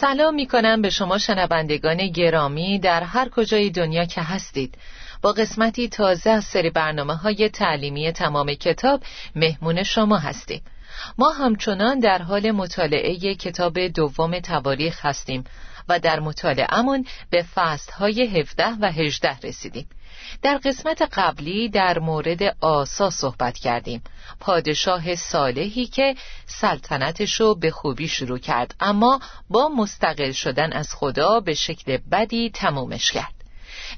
سلام می کنم به شما شنوندگان گرامی در هر کجای دنیا که هستید. با قسمتی تازه از سری برنامه های تعلیمی تمام کتاب مهمون شما هستیم. ما همچنان در حال مطالعه کتاب دوم تواریخ هستیم و در مطالعهمون به فصل های 17 و 18 رسیدیم. در قسمت قبلی در مورد آسا صحبت کردیم. پادشاه صالحی که سلطنتشو به خوبی شروع کرد اما با مستقل شدن از خدا به شکل بدی تمومش کرد.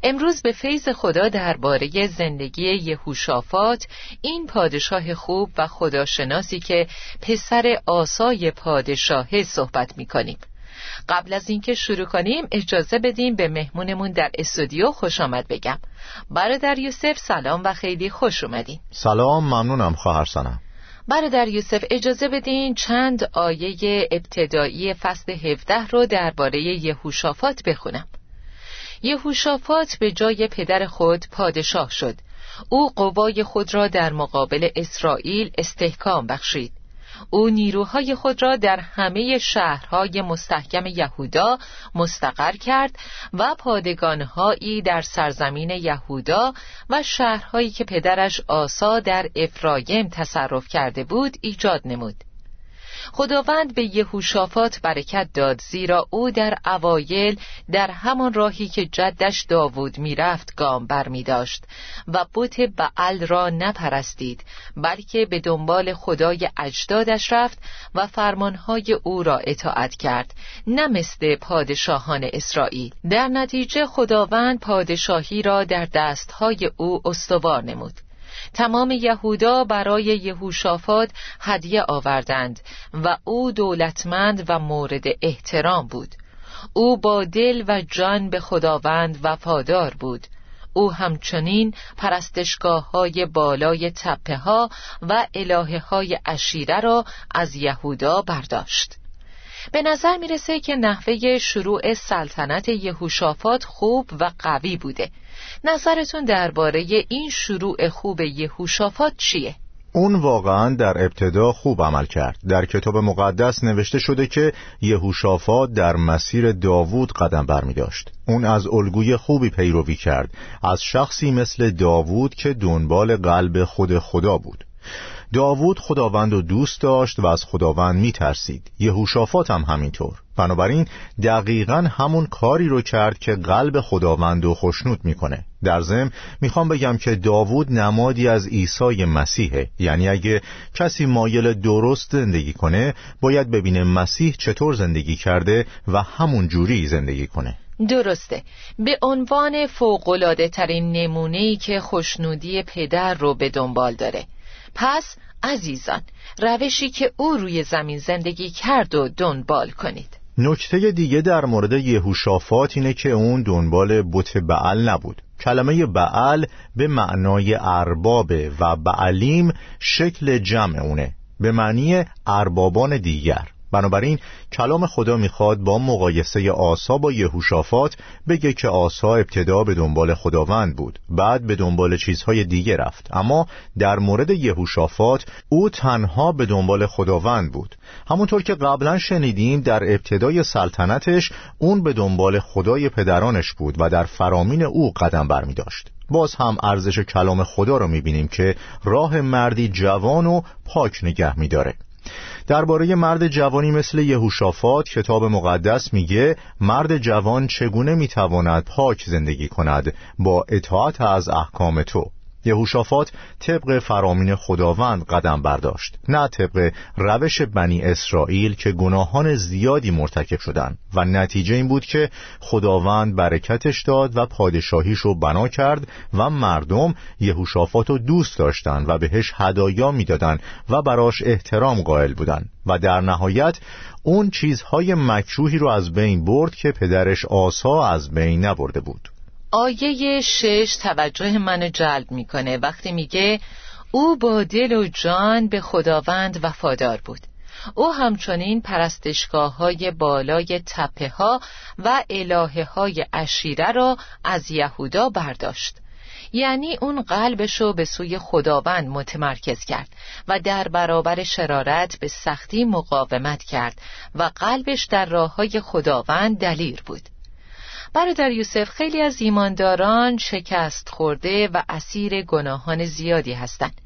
امروز به فیض خدا درباره زندگی یهوشافات این پادشاه خوب و خداشناسی که پسر آسای پادشاهه صحبت می کنیم قبل از اینکه شروع کنیم اجازه بدیم به مهمونمون در استودیو خوش آمد بگم. برادر یوسف سلام و خیلی خوش اومدین. سلام ممنونم خواهر سنم. برادر یوسف اجازه بدین چند آیه ابتدایی فصل 17 رو درباره یهوشافات بخونم. یهوشافات به جای پدر خود پادشاه شد. او قوای خود را در مقابل اسرائیل استحکام بخشید. او نیروهای خود را در همه شهرهای مستحکم یهودا مستقر کرد و پادگانهایی در سرزمین یهودا و شهرهایی که پدرش آسا در افرایم تصرف کرده بود ایجاد نمود. خداوند به یهوشافات برکت داد زیرا او در اوایل در همان راهی که جدش داوود می‌رفت گام بر می داشت و بت بعل را نپرستید بلکه به دنبال خدای اجدادش رفت و فرمانهای او را اطاعت کرد نه مثل پادشاهان اسرائیل. در نتیجه خداوند پادشاهی را در دستهای او استوار نمود. تمام یهودا برای یهوشافات هدیه آوردند و او دولتمند و مورد احترام بود. او با دل و جان به خداوند وفادار بود. او همچنین پرستشگاه های بالای تپه ها و الهه های اشیره را از یهودا برداشت. به نظر می‌رسه که نحوه شروع سلطنت یهوشافات خوب و قوی بوده. نظرتون درباره این شروع خوب یهوشافات چیه؟ اون واقعا در ابتدا خوب عمل کرد. در کتاب مقدس نوشته شده که یهوشافات در مسیر داوود قدم برمی داشت اون از الگوی خوبی پیروی کرد. از شخصی مثل داوود که دنبال قلب خود خدا بود. داوود خداوند رو دوست داشت و از خداوند می ترسید یهوشافات هم همینطور. بنابراین دقیقا همون کاری رو کرد که قلب خداوند رو خشنود می‌کنه. در ضمن می‌خوام بگم که داوود نمادی از عیسی مسیحه. یعنی اگه کسی مایل درست زندگی کنه باید ببینه مسیح چطور زندگی کرده و همون جوری زندگی کنه. درسته. به عنوان فوقلاده ترین نمونه که خوشنودی پدر رو به دنبال داره. پس عزیزان روشی که او روی زمین زندگی کرد و دنبال کنید. نکته دیگه در مورد یهوشافات اینه که اون دنبال بت بعل نبود. کلمه بعل به معنای اربابه و بعلیم شکل جمع اونه. به معنی اربابان دیگر. بنابراین کلام خدا می‌خواد با مقایسه آسا با یهوشافات بگه که آسا ابتدا به دنبال خداوند بود بعد به دنبال چیزهای دیگه رفت. اما در مورد یهوشافات او تنها به دنبال خداوند بود. همونطور که قبلا شنیدیم در ابتدای سلطنتش اون به دنبال خدای پدرانش بود و در فرامین او قدم برمی داشت باز هم ارزش کلام خدا رو می‌بینیم که راه مردی جوان و پاک نگه میداره. درباره مرد جوانی مثل یهوشافات کتاب مقدس میگه مرد جوان چگونه می‌تواند پاک زندگی کند؟ با اطاعت از احکام تو. یهوشافات طبق فرامین خداوند قدم برداشت نه طبق روش بنی اسرائیل که گناهان زیادی مرتکب شدند. و نتیجه این بود که خداوند برکتش داد و پادشاهیش رو بنا کرد و مردم یهوشافات رو دوست داشتند و بهش هدایا می‌دادند و براش احترام قائل بودند. و در نهایت اون چیزهای مکروهی رو از بین برد که پدرش آسا از بین نبرده بود. آیه شش توجه منو جلب می‌کنه. وقتی میگه او با دل و جان به خداوند وفادار بود. او همچنین پرستشگاه های بالای تپه ها و الهه های اشیره را از یهودا برداشت. یعنی اون قلبشو به سوی خداوند متمرکز کرد و در برابر شرارت به سختی مقاومت کرد و قلبش در راه های خداوند دلیر بود. برادر یوسف خیلی از ایمانداران شکست خورده و اسیر گناهان زیادی هستند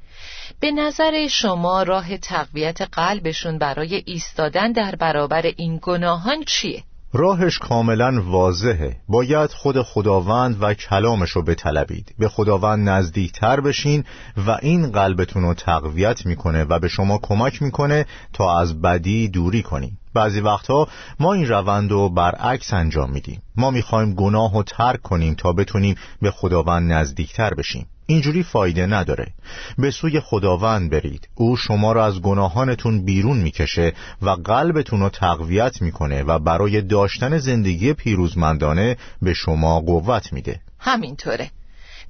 به نظر شما راه تقویت قلبشون برای ایستادن در برابر این گناهان چیه؟ راهش کاملا واضحه. باید خود خداوند و کلامش رو بطلبید. به خداوند نزدیکتر بشین و این قلبتون رو تقویت می‌کنه و به شما کمک می‌کنه تا از بدی دوری کنیم بعضی وقتها ما این روند رو برعکس انجام میدیم. ما می‌خوایم گناه و ترک کنیم تا بتونیم به خداوند نزدیکتر بشیم. اینجوری فایده نداره. به سوی خداوند برید. او شما را از گناهانتون بیرون می‌کشه و قلبتون رو تقویت می‌کنه و برای داشتن زندگی پیروزمندانه به شما قوت میده. همینطوره.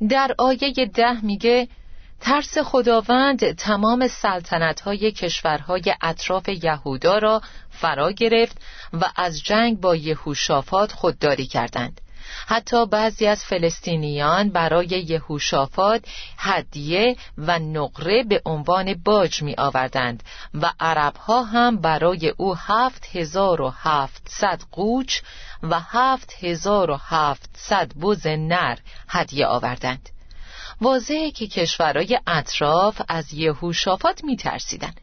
در آیه ده میگه ترس خداوند تمام سلطنت های کشورهای اطراف یهودا را فرا گرفت و از جنگ با یهوشافات خودداری کردند. حتی بعضی از فلسطینیان برای یهوشافات هدیه و نقره به عنوان باج می آوردند و عربها هم برای او هفت هزار و هفتصد قوچ و هفت هزار و هفتصد بز نر هدیه آوردند واضحه که کشورهای اطراف از یهوشافات می ترسیدن.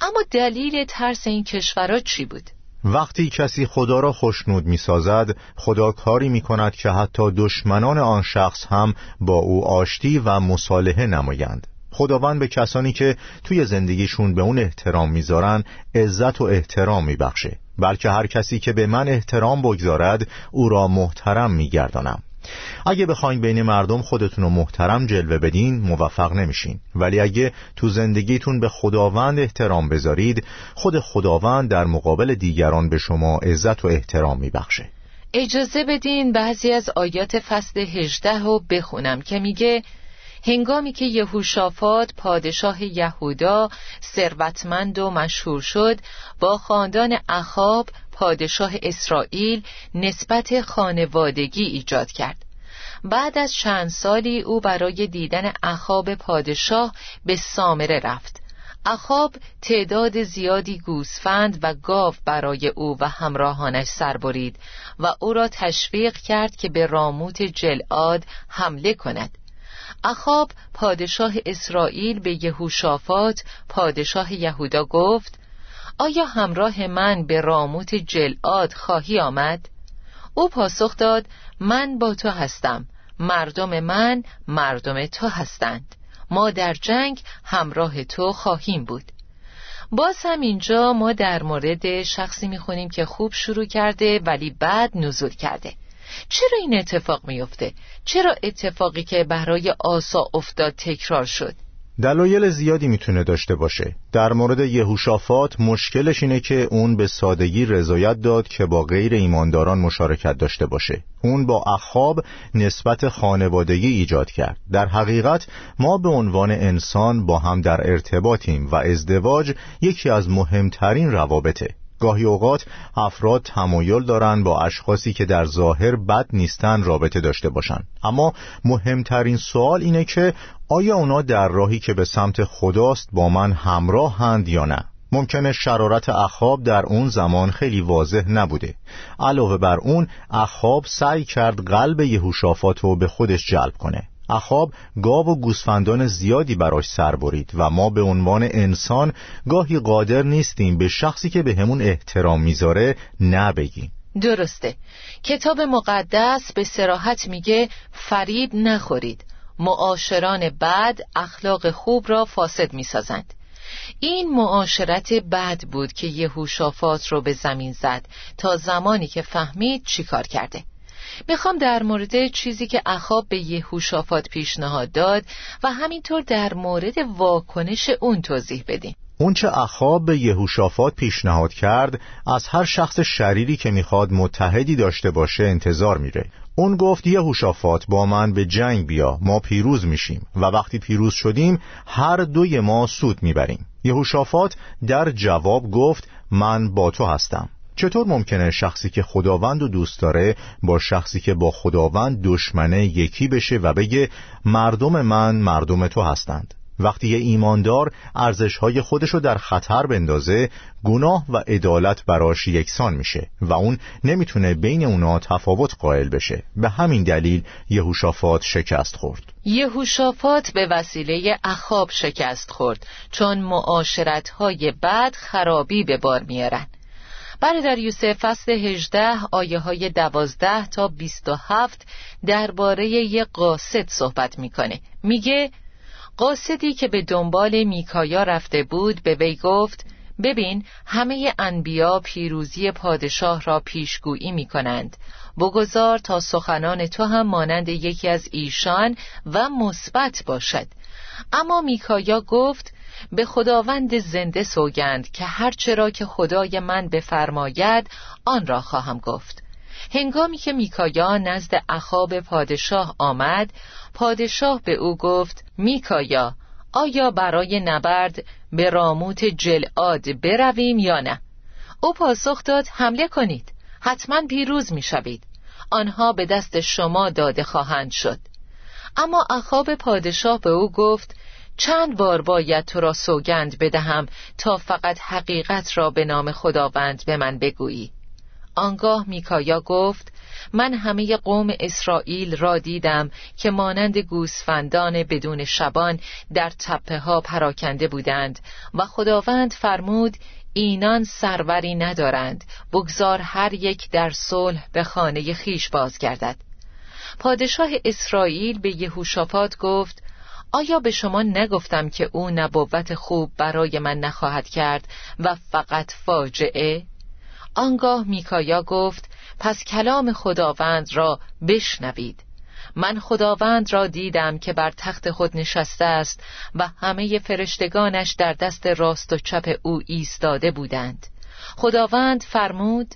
اما دلیل ترس این کشورها چی بود؟ وقتی کسی خدا را خوشنود می سازد خدا کاری می کند که حتی دشمنان آن شخص هم با او آشتی و مصالحه نمایند. خداوند به کسانی که توی زندگیشون به اون احترام می‌ذارن عزت و احترام میبخشه. بلکه هر کسی که به من احترام بگذارد او را محترم میگردانم. اگه بخواین بین مردم خودتون رو محترم جلوه بدین موفق نمیشین. ولی اگه تو زندگیتون به خداوند احترام بذارید خود خداوند در مقابل دیگران به شما عزت و احترام میبخشه. اجازه بدین بعضی از آیات فصل هجده رو بخونم که میگه هنگامی که یهوشافات پادشاه یهودا ثروتمند و مشهور شد با خاندان اخاب پادشاه اسرائیل نسبت خانوادگی ایجاد کرد. بعد از چند سالی او برای دیدن اخاب پادشاه به سامره رفت. اخاب تعداد زیادی گوسفند و گاو برای او و همراهانش سربرید و او را تشویق کرد که به راموت جلعاد حمله کند. اخاب پادشاه اسرائیل به یهوشافات پادشاه یهودا گفت آیا همراه من به راموت جلعاد خواهی آمد؟ او پاسخ داد من با تو هستم مردم من مردم تو هستند ما در جنگ همراه تو خواهیم بود باز هم اینجا ما در مورد شخصی می‌خونیم که خوب شروع کرده ولی بعد نزول کرده چرا این اتفاق میفته؟ چرا اتفاقی که برای آسا افتاد تکرار شد؟ دلایل زیادی می‌تونه داشته باشه. در مورد یهوشافات مشکلش اینه که اون به سادگی رضایت داد که با غیر ایمانداران مشارکت داشته باشه. اون با اخاب نسبت خانوادگی ایجاد کرد. در حقیقت ما به عنوان انسان با هم در ارتباطیم و ازدواج یکی از مهمترین روابطه. گاهی اوقات افراد تمایل دارند با اشخاصی که در ظاهر بد نیستن رابطه داشته باشند اما مهمترین سوال اینه که آیا اونا در راهی که به سمت خداست با من همراه هند یا نه؟ ممکنه شرارت اخاب در اون زمان خیلی واضح نبوده. علاوه بر اون اخاب سعی کرد قلب یهوشافات رو به خودش جلب کنه. اخاب گاو و گوسفندان زیادی براش سر برید و ما به عنوان انسان گاهی قادر نیستیم به شخصی که به همون احترام می‌ذاره نبگیم. درسته. کتاب مقدس به سراحت میگه فریب نخورید. معاشران بد اخلاق خوب را فاسد می‌سازند. این معاشرت بد بود که یهوشافات رو به زمین زد تا زمانی که فهمید چیکار کرده. می‌خوام در مورد چیزی که اخاب به یهوشافات پیشنهاد داد و همینطور در مورد واکنش اون توضیح بدیم. اونچه اخاب به یهوشافات پیشنهاد کرد از هر شخص شریری که می‌خواد متحدی داشته باشه انتظار میره. اون گفت یهوشافات با من به جنگ بیا ما پیروز میشیم و وقتی پیروز شدیم هر دوی ما سود می‌بریم. یهوشافات در جواب گفت من با تو هستم. چطور ممکنه شخصی که خداوند و دوست داره با شخصی که با خداوند دشمنه یکی بشه و بگه مردم من مردم تو هستند؟ وقتی یه ایماندار ارزشهای خودشو در خطر بندازه گناه و عدالت براش یکسان میشه و اون نمی‌تونه بین اونا تفاوت قائل بشه. به همین دلیل یهوشافات شکست خورد. یهوشافات به وسیله اخاب شکست خورد چون معاشرتهای بد خرابی به بار میارن. برادر یوسف فصل 18 آیه های 12 تا 27 درباره یه قاصد صحبت می‌کنه. میگه قاصدی که به دنبال میکایا رفته بود به وی گفت ببین همه انبیا پیروزی پادشاه را پیشگویی می کنند بگذار تا سخنان تو هم مانند یکی از ایشان و مثبت باشد. اما میکایا گفت به خداوند زنده سوگند که هرچه را که خدای من بفرماید آن را خواهم گفت. هنگامی که میکایا نزد اخاب پادشاه آمد پادشاه به او گفت میکایا آیا برای نبرد به راموت جلعاد برویم یا نه؟ او پاسخ داد حمله کنید حتما پیروز می‌شوید. آنها به دست شما داده خواهند شد. اما اخاب پادشاه به او گفت چند بار باید تو را سوگند بدهم تا فقط حقیقت را به نام خداوند به من بگویی. آنگاه میکایا گفت من همه قوم اسرائیل را دیدم که مانند گوسفندان بدون شبان در تپه ها پراکنده بودند و خداوند فرمود اینان سروری ندارند بگذار هر یک در صلح به خانه خیش بازگردد. پادشاه اسرائیل به یهوشافات گفت آیا به شما نگفتم که او نبوت خوب برای من نخواهد کرد و فقط فاجعه؟ آنگاه میکایا گفت پس کلام خداوند را بشنوید من خداوند را دیدم که بر تخت خود نشسته است و همه فرشتگانش در دست راست و چپ او ایستاده بودند خداوند فرمود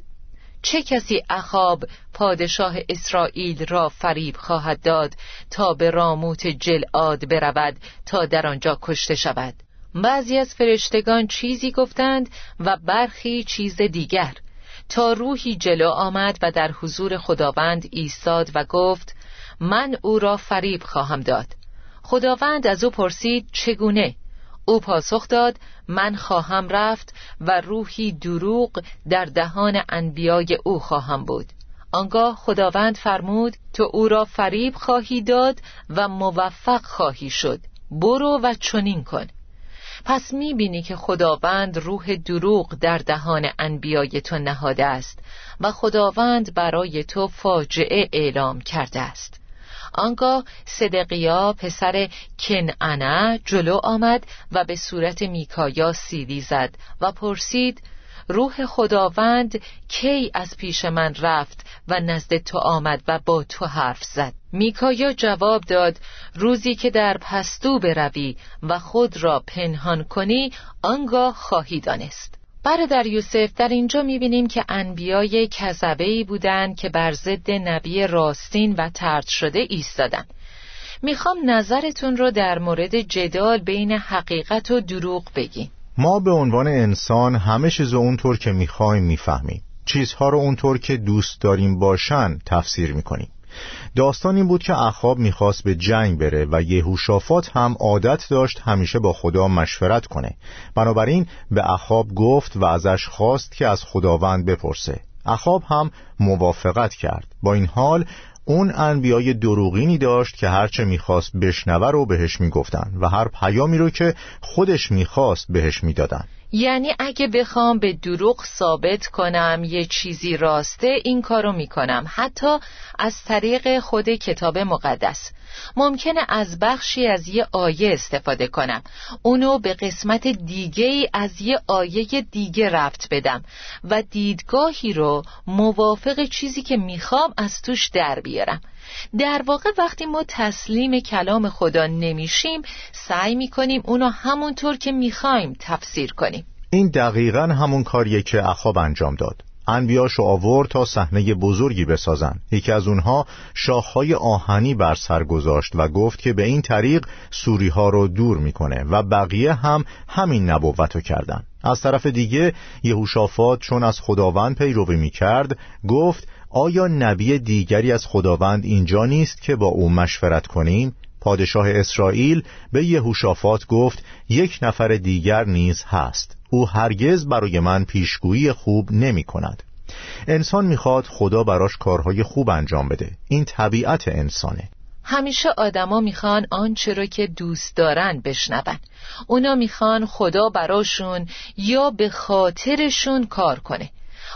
چه کسی اخاب پادشاه اسرائیل را فریب خواهد داد تا به راموت جلعاد برود تا در آنجا کشته شود؟ بعضی از فرشتگان چیزی گفتند و برخی چیز دیگر. تا روحی جلو آمد و در حضور خداوند ایستاد و گفت من او را فریب خواهم داد. خداوند از او پرسید چگونه؟ او پاسخ داد من خواهم رفت و روحی دروغ در دهان انبیای او خواهم بود. آنگاه خداوند فرمود تو او را فریب خواهی داد و موفق خواهی شد. برو و چنین کن. پس می‌بینی که خداوند روح دروغ در دهان انبیای تو نهاده است و خداوند برای تو فاجعه اعلام کرده است. آنگاه صدقیا پسر کنعنا جلو آمد و به صورت میکایا سیلی زد و پرسید روح خداوند کی از پیش من رفت و نزد تو آمد و با تو حرف زد؟ میکایا جواب داد روزی که در پستو بروی و خود را پنهان کنی آنگاه خواهی دانست. برادر یوسف در اینجا می‌بینیم که انبیای کذبه بودند که بر ضد نبی راستین و ترد شده ایستادن. می‌خوام نظرتون رو در مورد جدال بین حقیقت و دروغ بگیم ما به عنوان انسان همه چیز اونطور که می‌خوایم می‌فهمیم. چیزها رو اونطور که دوست داریم باشن تفسیر می‌کنیم. داستان این بود که اخاب می‌خواست به جنگ بره و یهوشافات هم عادت داشت همیشه با خدا مشورت کنه. بنابراین به اخاب گفت و ازش خواست که از خداوند بپرسه. اخاب هم موافقت کرد. با این حال اون انبیای دروغینی داشت که هرچه می‌خواست بشنوه رو بهش می‌گفتن و هر پیامی رو که خودش می‌خواست بهش می‌دادن. یعنی اگه بخوام به دروغ ثابت کنم یه چیزی راسته این کارو می‌کنم. حتی از طریق خود کتاب مقدس. ممکنه از بخشی از یه آیه استفاده کنم. اونو به قسمت دیگه از یه آیه دیگه رفت بدم و دیدگاهی رو موافق چیزی که می‌خوام از توش در بیارم. در واقع وقتی ما تسلیم کلام خدا نمیشیم سعی می‌کنیم اونو همونطور که می‌خوایم تفسیر کنیم. این دقیقا همون کاریه که اخاب انجام داد. انبیاشو آورد تا صحنه بزرگی بسازن یکی از اونها شاخهای آهنی بر سر گذاشت و گفت که به این طریق سوری ها رو دور می‌کنه و بقیه هم همین نبوتو کردن. از طرف دیگه یهوشافات چون از خداوند پیروی می‌کرد گفت آیا نبی دیگری از خداوند اینجا نیست که با او مشورت کنیم؟ پادشاه اسرائیل به یهوشافات گفت یک نفر دیگر نیز هست. او هرگز برای من پیشگویی خوب نمی کند. انسان می‌خواد خدا براش کارهای خوب انجام بده. این طبیعت انسانه. همیشه آدما می‌خوان آنچه رو که دوست دارن بشنون. اونا می‌خوان خدا براشون یا به خاطرشون کار کنه.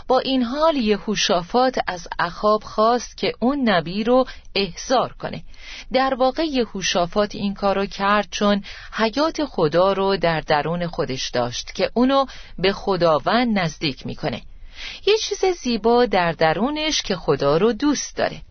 با این حال یهوشافات از اخاب خواست که اون نبی رو احضار کنه. در واقع یهوشافات این کارو کرد چون حیات خدا رو در درون خودش داشت که اونو به خداوند نزدیک می‌کنه. یه چیز زیبا در درونش که خدا رو دوست داره.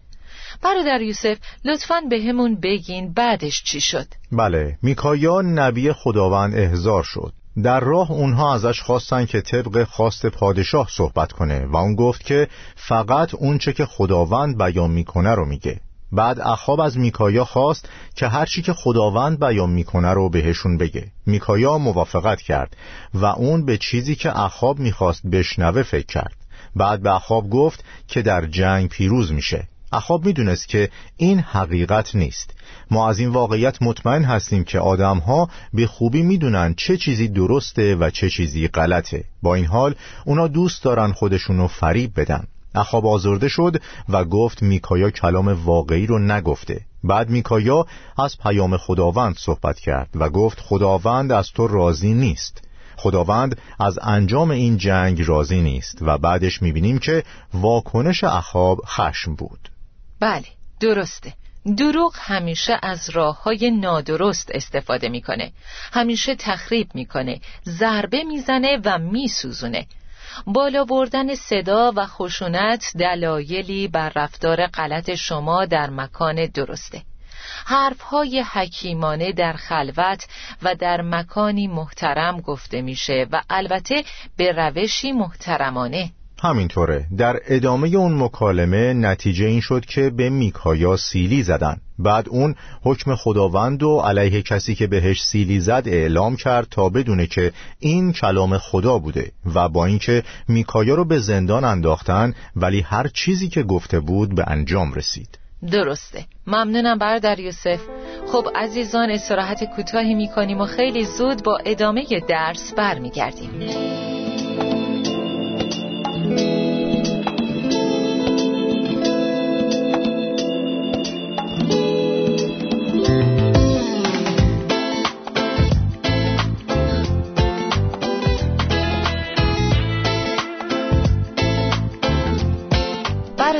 برادر یوسف لطفا به همون بگین بعدش چی شد؟ بله میکایا نبی خداوند احضار شد. در راه اونها ازش خواستن که طبق خواست پادشاه صحبت کنه و اون گفت که فقط اونچه که خداوند بیان می‌کنه رو میگه. بعد اخاب از میکایا خواست که هرچی که خداوند بیان می‌کنه رو بهشون بگه. میکایا موافقت کرد و اون به چیزی که اخاب می‌خواست بشنوه فکر کرد. بعد به اخاب گفت که در جنگ پیروز میشه. اخاب می‌دونست که این حقیقت نیست. ما از این واقعیت مطمئن هستیم که آدمها به خوبی می‌دونن چه چیزی درسته و چه چیزی غلطه. با این حال اونا دوست دارن خودشونو فریب بدن. اخاب آزرده شد و گفت میکایا کلام واقعی رو نگفته. بعد میکایا از پیام خداوند صحبت کرد و گفت خداوند از تو راضی نیست. خداوند از انجام این جنگ راضی نیست و بعدش می‌بینیم که واکنش اخاب خشم بود. بله درسته. دروغ همیشه از راه های نادرست استفاده می‌کنه. همیشه تخریب می‌کنه ضربه می‌زنه و میسوزونه. بالا بردن صدا و خشونت دلایلی بر رفتار غلط شما در مکان درسته. حرفهای حکیمانه در خلوت و در مکانی محترم گفته میشه و البته به روشی محترمانه. همینطوره. در ادامه اون مکالمه نتیجه این شد که به میکایا سیلی زدن. بعد اون حکم خداوند و علیه کسی که بهش سیلی زد اعلام کرد تا بدونه که این کلام خدا بوده و با اینکه میکایا رو به زندان انداختن ولی هر چیزی که گفته بود به انجام رسید. درسته. ممنونم برادر یوسف خب عزیزان استراحت کوتاهی می‌کنیم و خیلی زود با ادامه درس برمیگردیم.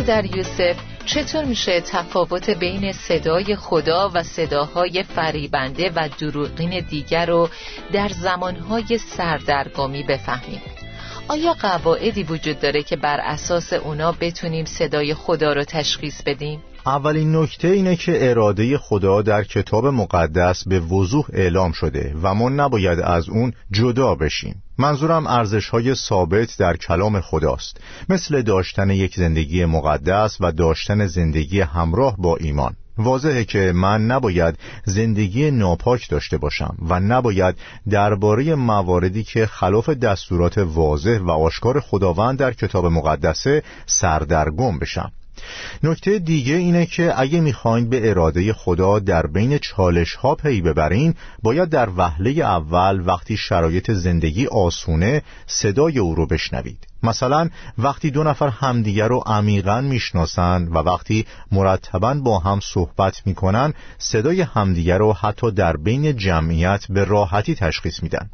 در یوسف چطور میشه تفاوت بین صدای خدا و صداهای فریبنده و دروغین دیگر رو در زمانهای سردرگمی بفهمیم آیا قواعدی وجود داره که بر اساس اونا بتونیم صدای خدا رو تشخیص بدیم؟ اولین نکته اینه که اراده خدا در کتاب مقدس به وضوح اعلام شده و ما نباید از اون جدا بشیم. منظورم ارزش های ثابت در کلام خداست مثل داشتن یک زندگی مقدس و داشتن زندگی همراه با ایمان. واضحه که من نباید زندگی ناپاک داشته باشم و نباید درباره مواردی که خلاف دستورات واضح و آشکار خداوند در کتاب مقدسه سردرگم بشم. نکته دیگه اینه که اگه می‌خواین به اراده خدا در بین چالش ها پی ببرین باید در وهله اول وقتی شرایط زندگی آسونه صدای او رو بشنوید. مثلا وقتی دو نفر همدیگر رو عمیقا می‌شناسن و وقتی مرتبا با هم صحبت می‌کنن صدای همدیگر رو حتی در بین جمعیت به راحتی تشخیص میدن.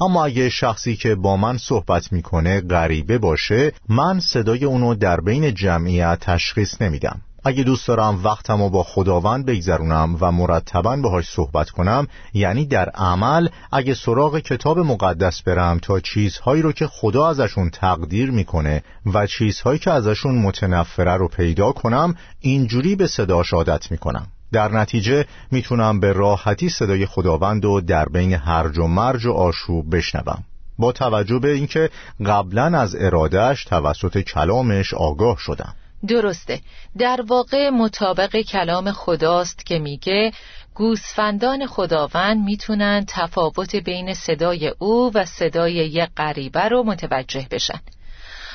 اما اگه شخصی که با من صحبت می‌کنه غریبه باشه من صدای اونو در بین جمعیت تشخیص نمیدم. اگه دوست دارم وقتم رو با خداوند بگذرونم و مرتبا باهاش صحبت کنم یعنی در عمل اگه سراغ کتاب مقدس برم تا چیزهایی رو که خدا ازشون تقدیر می‌کنه و چیزهایی که ازشون متنفره رو پیدا کنم اینجوری به صداش عادت می‌کنم. در نتیجه می‌تونم به راحتی صدای خداوند رو در بین هرج و مرج و آشوب بشنوم. با توجه به اینکه قبلا از ارادهش توسط کلامش آگاه شدم. درسته. در واقع مطابق کلام خداست که میگه گوسفندان خداوند می‌تونن تفاوت بین صدای او و صدای یک غریبه رو متوجه بشن.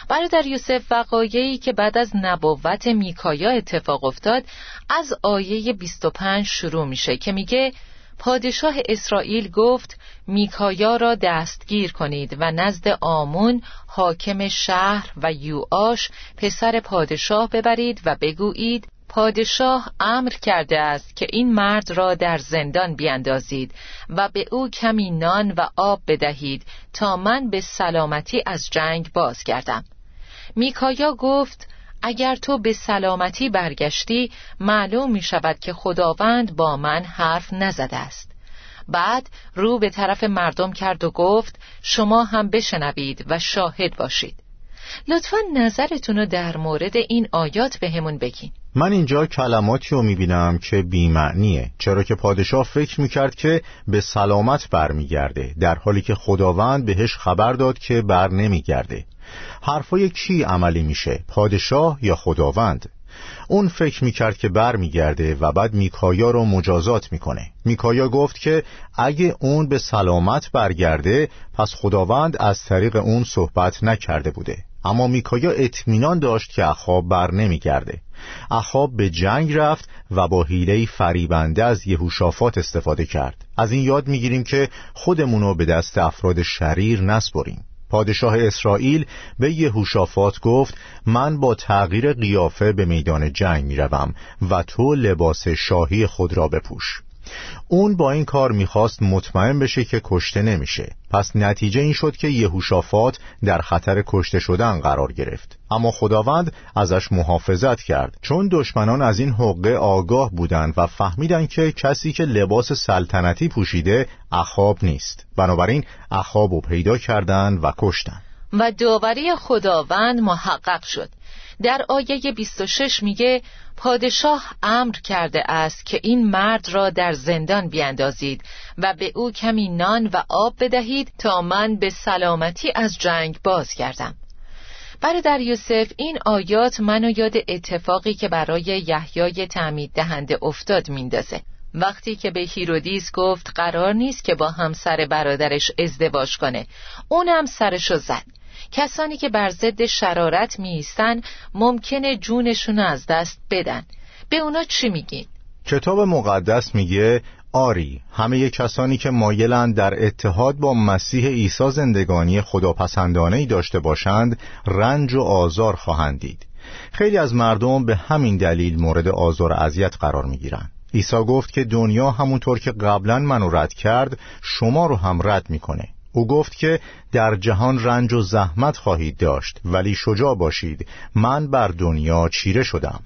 برادر یوسف وقایعی که بعد از نبوت میکایا اتفاق افتاد از آیه 25 شروع میشه که میگه پادشاه اسرائیل گفت میکایا را دستگیر کنید و نزد آمون حاکم شهر و یوآش پسر پادشاه ببرید و بگویید پادشاه امر کرده است که این مرد را در زندان بیندازید و به او کمی نان و آب بدهید تا من به سلامتی از جنگ بازگردم. میکایا گفت اگر تو به سلامتی برگشتی معلوم می شود که خداوند با من حرف نزده است. بعد رو به طرف مردم کرد و گفت شما هم بشنوید و شاهد باشید. لطفا نظرتون رو در مورد این آیات به همون بگین. من اینجا کلماتی رو می‌بینم که بیمعنیه چرا که پادشاه فکر می‌کرد که به سلامت برمیگرده در حالی که خداوند بهش خبر داد که بر نمیگرده. حرفای کی عملی میشه پادشاه یا خداوند؟ اون فکر می‌کرد که بر میگرده و بعد میکایا رو مجازات می‌کنه. میکایا گفت که اگه اون به سلامت برگرده پس خداوند از طریق اون صحبت نکرده بوده. اما میکایا اطمینان داشت که اخاب بر نمیگرده. اخاب به جنگ رفت و با حیله فریبنده از یهوشافات استفاده کرد. از این یاد می‌گیریم که خودمونو به دست افراد شریر نسپریم. پادشاه اسرائیل به یهوشافات گفت من با تغییر قیافه به میدان جنگ می‌روم و تو لباس شاهی خود را بپوش. اون با این کار می‌خواست مطمئن بشه که کشته نمیشه. پس نتیجه این شد که یهوشافات در خطر کشته شدن قرار گرفت. اما خداوند ازش محافظت کرد. چون دشمنان از این حقه آگاه بودند و فهمیدند که کسی که لباس سلطنتی پوشیده اخاب نیست. بنابراین اخاب رو پیدا کردند و کشتن و داوری خداوند محقق شد. در آیه 26 میگه پادشاه امر کرده است که این مرد را در زندان بیندازید و به او کمی نان و آب بدهید تا من به سلامتی از جنگ بازگردم. برادر یوسف این آیات منو یاد اتفاقی که برای یحیای تعمید دهنده افتاد میندازه. وقتی که به هیرودیس گفت قرار نیست که با همسر برادرش ازدواج کنه اونم سرشو زد. کسانی که بر ضد شرارت میستن ممکنه جونشون از دست بدن. به اونا چی میگین؟ کتاب مقدس میگه آری همه کسانی که مایلند در اتحاد با مسیح عیسی زندگانی خداپسندانه ای داشته باشند رنج و آزار خواهند دید. خیلی از مردم به همین دلیل مورد آزار و اذیت قرار می‌گیرند عیسی گفت که دنیا همونطور که قبلا منو رد کرد شما رو هم رد می‌کنه. او گفت که در جهان رنج و زحمت خواهید داشت ولی شجاع باشید من بر دنیا چیره شدم.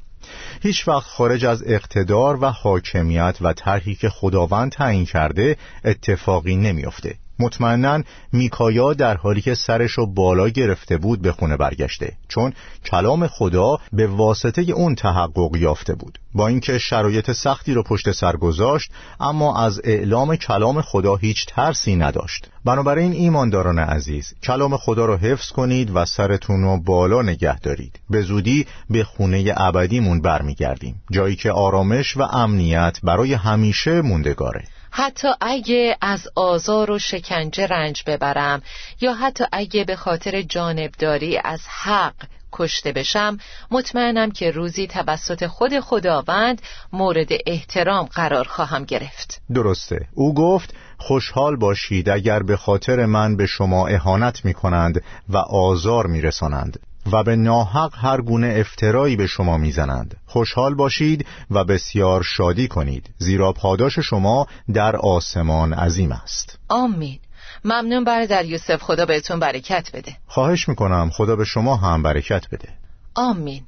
هیچ وقت خارج از اقتدار و حاکمیت و طرحی که خداوند تعیین کرده اتفاقی نمیافته. مطمئنا میکایا در حالی که سرش رو بالا گرفته بود به خونه برگشته چون کلام خدا به واسطه اون تحقق یافته بود. با اینکه شرایط سختی رو پشت سر گذاشت اما از اعلام کلام خدا هیچ ترسی نداشت. بنابراین ایمانداران عزیز کلام خدا رو حفظ کنید و سرتون رو بالا نگه دارید. به زودی به خونه ابدیمون برمیگردیم جایی که آرامش و امنیت برای همیشه موندگاره. حتی اگه از آزار و شکنجه رنج ببرم یا حتی اگه به خاطر جانبداری از حق کشته بشم مطمئنم که روزی توسط خود خداوند مورد احترام قرار خواهم گرفت. درسته. او گفت خوشحال باشید اگر به خاطر من به شما اهانت می کنند و آزار می رسانند و به ناحق هر گونه افترایی به شما می‌زنند. خوشحال باشید و بسیار شادی کنید. زیرا پاداش شما در آسمان عظیم است. آمین. ممنون برادر یوسف. خدا بهتون برکت بده. خواهش می‌کنم. خدا به شما هم برکت بده. آمین.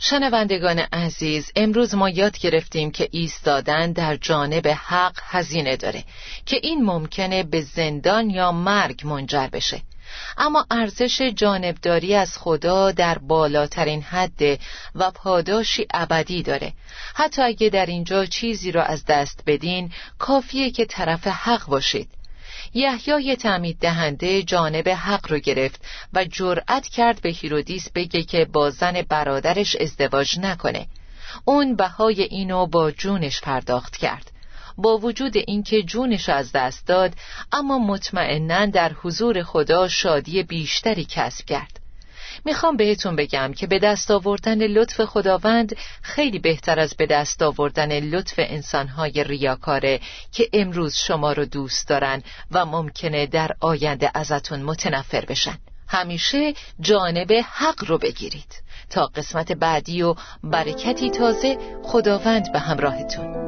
شنوندگان عزیز امروز ما یاد گرفتیم که ایستادن در جانب حق هزینه داره که این ممکنه به زندان یا مرگ منجر بشه. اما ارزش جانبداری از خدا در بالاترین حد و پاداشی ابدی داره. حتی اگه در اینجا چیزی را از دست بدین کافیه که طرف حق باشید. یحیای تعمید دهنده جانب حق رو گرفت و جرأت کرد به هیرودیس بگه که با زن برادرش ازدواج نکنه. اون بهای اینو با جونش پرداخت کرد. با وجود اینکه جونش از دست داد اما مطمئنا در حضور خدا شادی بیشتری کسب کرد. می‌خوام بهتون بگم که به دست آوردن لطف خداوند خیلی بهتر از به دست آوردن لطف انسانهای ریاکاره که امروز شما رو دوست دارن و ممکنه در آینده ازتون متنفر بشن. همیشه جانب حق رو بگیرید. تا قسمت بعدی و برکتی تازه خداوند به همراهتون.